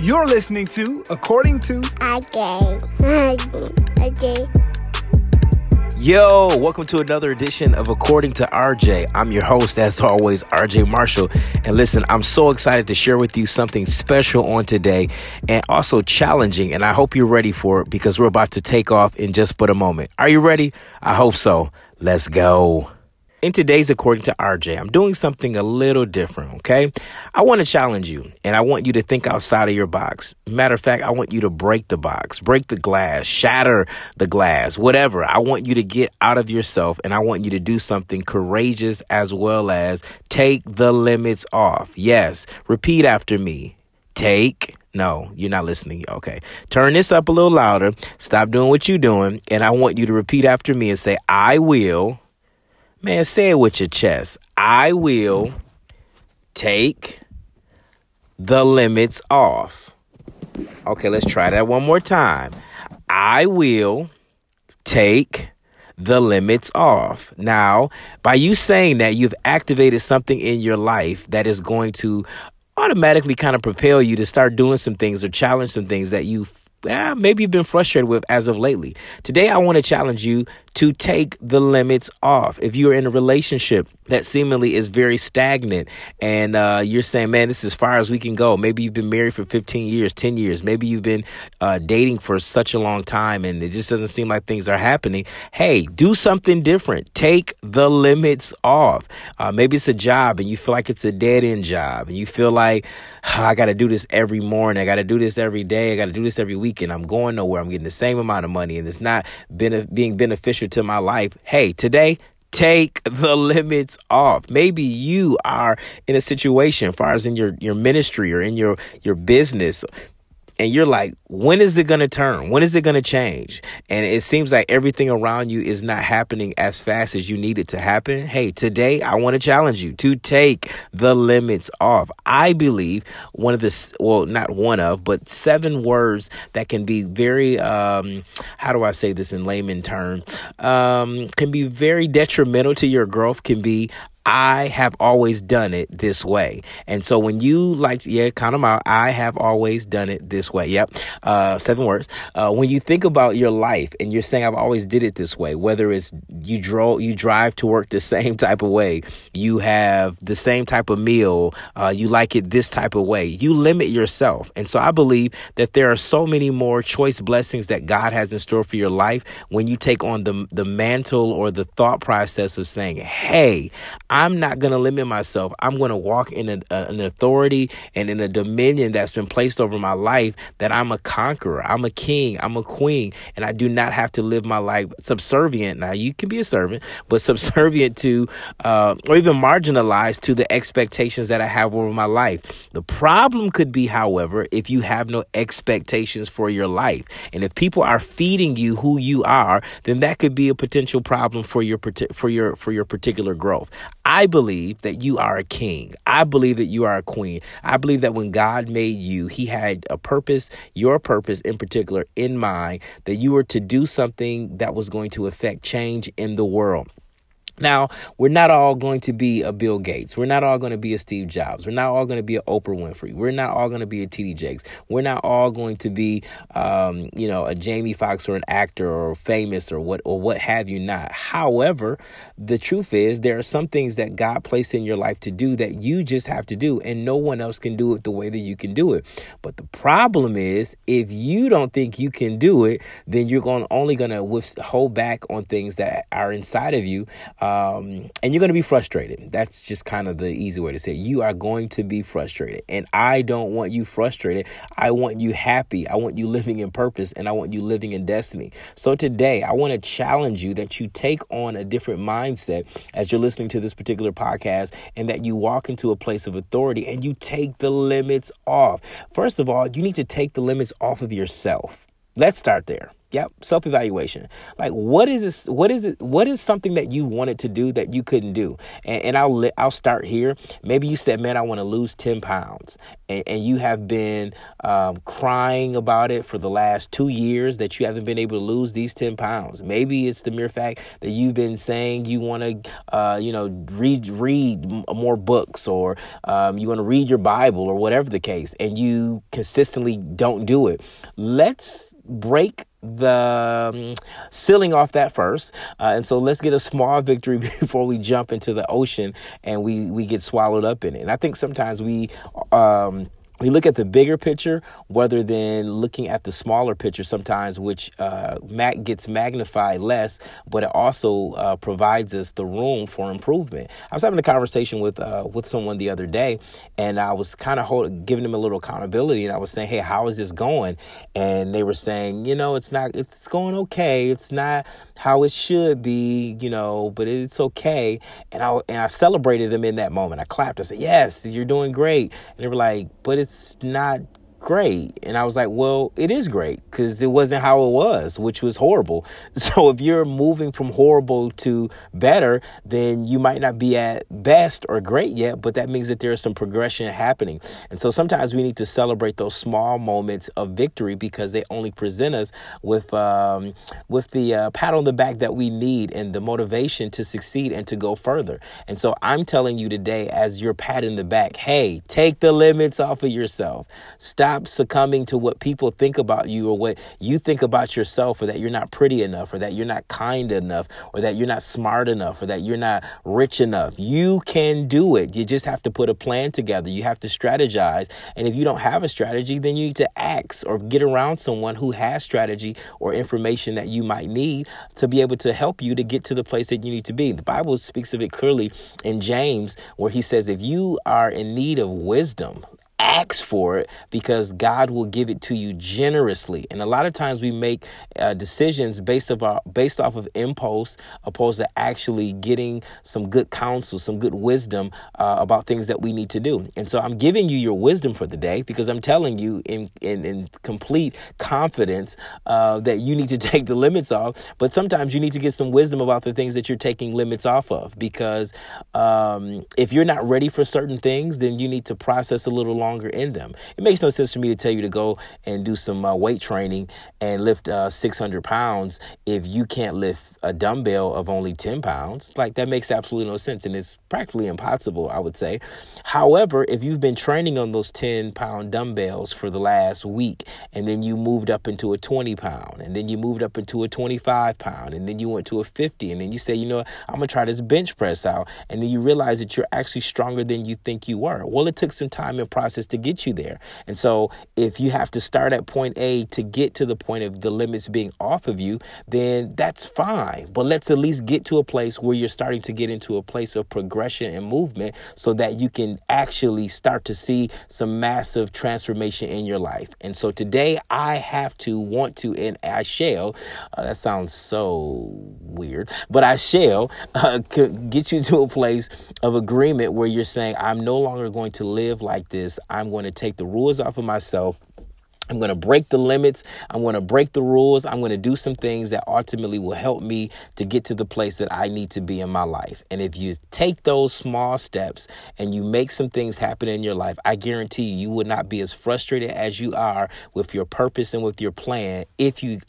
You're listening to According to Okay. okay. Yo, welcome to another edition of According to RJ. I'm your host, as always, RJ Marshall. And listen, I'm so excited to share with you something special on today and also challenging. And I hope you're ready for it because we're about to take off in just but a moment. Are you ready? I hope so. Let's go. In today's According to RJ, I'm doing something a little different, okay? I want to challenge you and I want you to think outside of your box. Matter of fact, I want you to break the box, break the glass, shatter the glass, whatever. I want you to get out of yourself and I want you to do something courageous as well as take the limits off. Yes, repeat after me. Take no, you're not listening. Okay. Turn this up a little louder. Stop doing what you're doing. And I want you to repeat after me and say, I will Man, say it with your chest. I will take the limits off. Okay, let's try that one more time. I will take the limits off. Now, by you saying that, you've activated something in your life that is going to automatically kind of propel you to start doing some things or challenge some things that you eh, maybe you've been frustrated with as of lately. Today, I want to challenge you to take the limits off. If you're in a relationship that seemingly is very stagnant and uh, you're saying, man, this is as far as we can go. Maybe you've been married for 15 years, 10 years. Maybe you've been uh, dating for such a long time and it just doesn't seem like things are happening. Hey, do something different. Take the limits off. Uh, maybe it's a job and you feel like it's a dead end job and you feel like, oh, I got to do this every morning. I got to do this every day. I got to do this every weekend. I'm going nowhere. I'm getting the same amount of money and it's not being beneficial to my life. Hey, today, take the limits off. Maybe you are in a situation, as far as in your, your ministry or in your, your business, and you're like, when is it going to turn? When is it going to change? And it seems like everything around you is not happening as fast as you need it to happen. Hey, today I want to challenge you to take the limits off. I believe one of the, well, not one of, but seven words that can be very, um, how do I say this in layman terms, um, can be very detrimental to your growth, can be I have always done it this way. And so when you like, yeah, count them out. I have always done it this way. Yep. Uh, seven words. Uh, when you think about your life and you're saying, I've always did it this way, whether it's you drove, you drive to work the same type of way, you have the same type of meal, uh, you like it this type of way, you limit yourself. And so I believe that there are so many more choice blessings that God has in store for your life when you take on the, the mantle or the thought process of saying, Hey, I'm not going to limit myself. I'm going to walk in a, a, an authority and in a dominion that's been placed over my life that I'm a conqueror. I'm a king. I'm a queen. And I do not have to live my life subservient. Now, you can be a servant, but subservient to uh, or even marginalized to the expectations that I have over my life. The problem could be, however, if you have no expectations for your life. And if people are feeding you who you are, then that could be a potential problem for your for your for your particular growth. I believe that you are a king. I believe that you are a queen. I believe that when God made you, He had a purpose, your purpose in particular, in mind, that you were to do something that was going to affect change in the world. Now, we're not all going to be a Bill Gates. We're not all going to be a Steve Jobs. We're not all going to be a Oprah Winfrey. We're not all going to be a TD Jakes. We're not all going to be, um, you know, a Jamie Foxx or an actor or famous or what or what have you not. However, the truth is there are some things that God placed in your life to do that you just have to do, and no one else can do it the way that you can do it. But the problem is, if you don't think you can do it, then you're going only going to hold back on things that are inside of you. Uh, um, and you're going to be frustrated. That's just kind of the easy way to say it. You are going to be frustrated. And I don't want you frustrated. I want you happy. I want you living in purpose and I want you living in destiny. So today, I want to challenge you that you take on a different mindset as you're listening to this particular podcast and that you walk into a place of authority and you take the limits off. First of all, you need to take the limits off of yourself. Let's start there. Yep, self evaluation. Like, what is this? What is it? What is something that you wanted to do that you couldn't do? And, and I'll I'll start here. Maybe you said, "Man, I want to lose ten pounds," and, and you have been um, crying about it for the last two years that you haven't been able to lose these ten pounds. Maybe it's the mere fact that you've been saying you want to, uh, you know, read read more books, or um, you want to read your Bible, or whatever the case, and you consistently don't do it. Let's break the um, ceiling off that first. Uh, and so let's get a small victory before we jump into the ocean and we, we get swallowed up in it. And I think sometimes we, um, we look at the bigger picture rather than looking at the smaller picture sometimes, which uh, gets magnified less, but it also uh, provides us the room for improvement. I was having a conversation with uh, with someone the other day, and I was kind of giving them a little accountability, and I was saying, "Hey, how is this going?" And they were saying, "You know, it's not. It's going okay. It's not how it should be, you know, but it's okay." And I and I celebrated them in that moment. I clapped. I said, "Yes, you're doing great." And they were like, "But it's." It's not great. And I was like, well, it is great because it wasn't how it was, which was horrible. So if you're moving from horrible to better, then you might not be at best or great yet, but that means that there is some progression happening. And so sometimes we need to celebrate those small moments of victory because they only present us with um, with the uh, pat on the back that we need and the motivation to succeed and to go further. And so I'm telling you today, as you're patting the back, hey, take the limits off of yourself. Stop stop succumbing to what people think about you or what you think about yourself or that you're not pretty enough or that you're not kind enough or that you're not smart enough or that you're not rich enough. You can do it. You just have to put a plan together. You have to strategize. And if you don't have a strategy, then you need to ask or get around someone who has strategy or information that you might need to be able to help you to get to the place that you need to be. The Bible speaks of it clearly in James where he says if you are in need of wisdom, ask for it because God will give it to you generously. And a lot of times we make uh, decisions based of our, based off of impulse, opposed to actually getting some good counsel, some good wisdom uh, about things that we need to do. And so I'm giving you your wisdom for the day because I'm telling you in in, in complete confidence uh, that you need to take the limits off. But sometimes you need to get some wisdom about the things that you're taking limits off of because um, if you're not ready for certain things, then you need to process a little longer longer in them. It makes no sense for me to tell you to go and do some uh, weight training and lift uh, 600 pounds if you can't lift a dumbbell of only 10 pounds. Like that makes absolutely no sense. And it's practically impossible, I would say. However, if you've been training on those 10 pound dumbbells for the last week, and then you moved up into a 20 pound, and then you moved up into a 25 pound, and then you went to a 50, and then you say, you know, I'm going to try this bench press out. And then you realize that you're actually stronger than you think you were. Well, it took some time and process to get you there. And so if you have to start at point A to get to the point of the limits being off of you, then that's fine But let's at least get to a place where you're starting to get into a place of progression and movement so that you can actually start to see some massive transformation in your life. And so today I have to want to, and I shall, uh, that sounds so weird, but I shall uh, get you to a place of agreement where you're saying, I'm no longer going to live like this. I'm going to take the rules off of myself. I'm going to break the limits. I'm going to break the rules. I'm going to do some things that ultimately will help me to get to the place that I need to be in my life. And if you take those small steps and you make some things happen in your life, I guarantee you, you would not be as frustrated as you are with your purpose and with your plan if you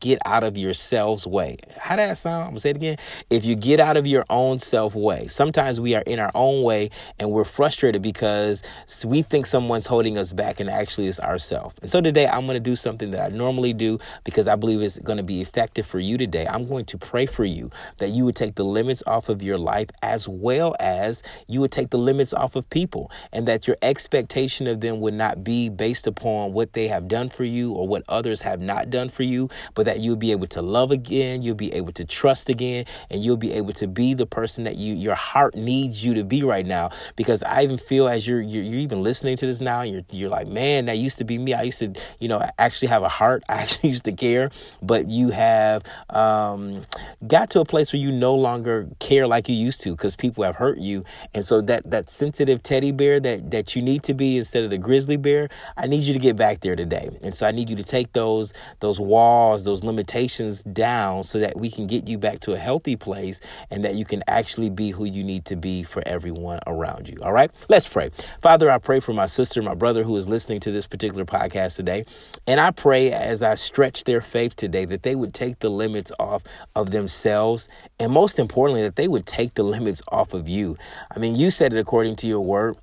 get out of yourself's way. How that sound? I'm gonna say it again. If you get out of your own self way, sometimes we are in our own way and we're frustrated because we think someone's holding us back and actually it's ourselves. And so today I'm gonna do something that I normally do because I believe it's gonna be effective for you today. I'm going to pray for you that you would take the limits off of your life as well as you would take the limits off of people and that your expectation of them would not be based upon what they have done for you or what others have not done for you, but that you'll be able to love again, you'll be able to trust again, and you'll be able to be the person that you your heart needs you to be right now. Because I even feel as you're you're, you're even listening to this now, you're you're like, man, that used to be me. I used to, you know, actually have a heart. I actually used to care, but you have um, got to a place where you no longer care like you used to because people have hurt you, and so that that sensitive teddy bear that that you need to be instead of the grizzly bear, I need you to get back there today. And so I need you to take those those walls those limitations down so that we can get you back to a healthy place and that you can actually be who you need to be for everyone around you. All right, let's pray. Father, I pray for my sister, my brother who is listening to this particular podcast today. And I pray as I stretch their faith today that they would take the limits off of themselves and most importantly, that they would take the limits off of you. I mean, you said it according to your word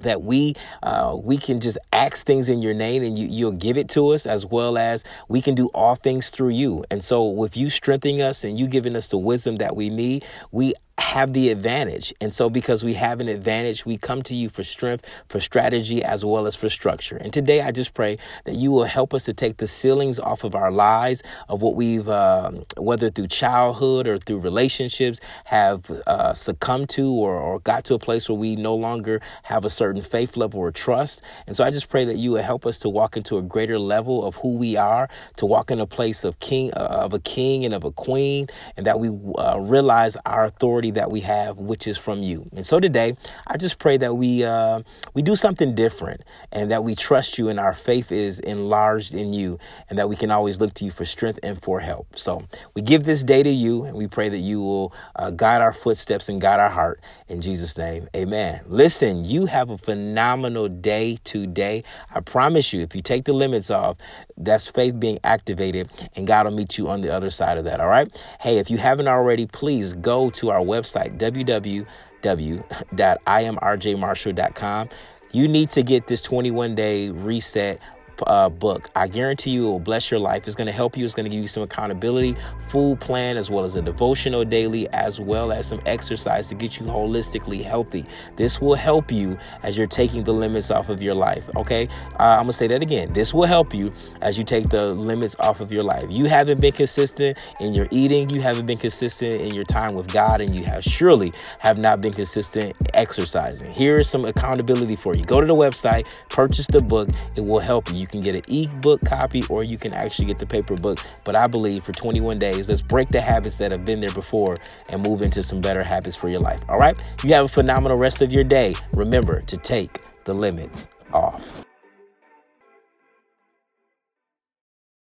that we uh, we can just ask things in your name and you, you'll give it to us as well as we can do all things through you. And so with you strengthening us and you giving us the wisdom that we need we have the advantage. And so, because we have an advantage, we come to you for strength, for strategy, as well as for structure. And today, I just pray that you will help us to take the ceilings off of our lives, of what we've, um, whether through childhood or through relationships, have uh, succumbed to or, or got to a place where we no longer have a certain faith level or trust. And so, I just pray that you will help us to walk into a greater level of who we are, to walk in a place of king, uh, of a king and of a queen, and that we uh, realize our authority authority that we have, which is from you. And so today, I just pray that we uh, we do something different, and that we trust you, and our faith is enlarged in you, and that we can always look to you for strength and for help. So we give this day to you, and we pray that you will uh, guide our footsteps and guide our heart. In Jesus' name, Amen. Listen, you have a phenomenal day today. I promise you, if you take the limits off, that's faith being activated, and God will meet you on the other side of that. All right. Hey, if you haven't already, please go to our website, www.imrjmarshall.com. You need to get this 21 day reset uh, book. I guarantee you it will bless your life. It's going to help you. It's going to give you some accountability, food plan, as well as a devotional daily, as well as some exercise to get you holistically healthy. This will help you as you're taking the limits off of your life. Okay. Uh, I'm going to say that again. This will help you as you take the limits off of your life. You haven't been consistent in your eating. You haven't been consistent in your time with God, and you have surely have not been consistent exercising. Here is some accountability for you. Go to the website, purchase the book. It will help you. You can get an e-book copy or you can actually get the paper book. But I believe for 21 days, let's break the habits that have been there before and move into some better habits for your life. All right? You have a phenomenal rest of your day. Remember to take the limits off.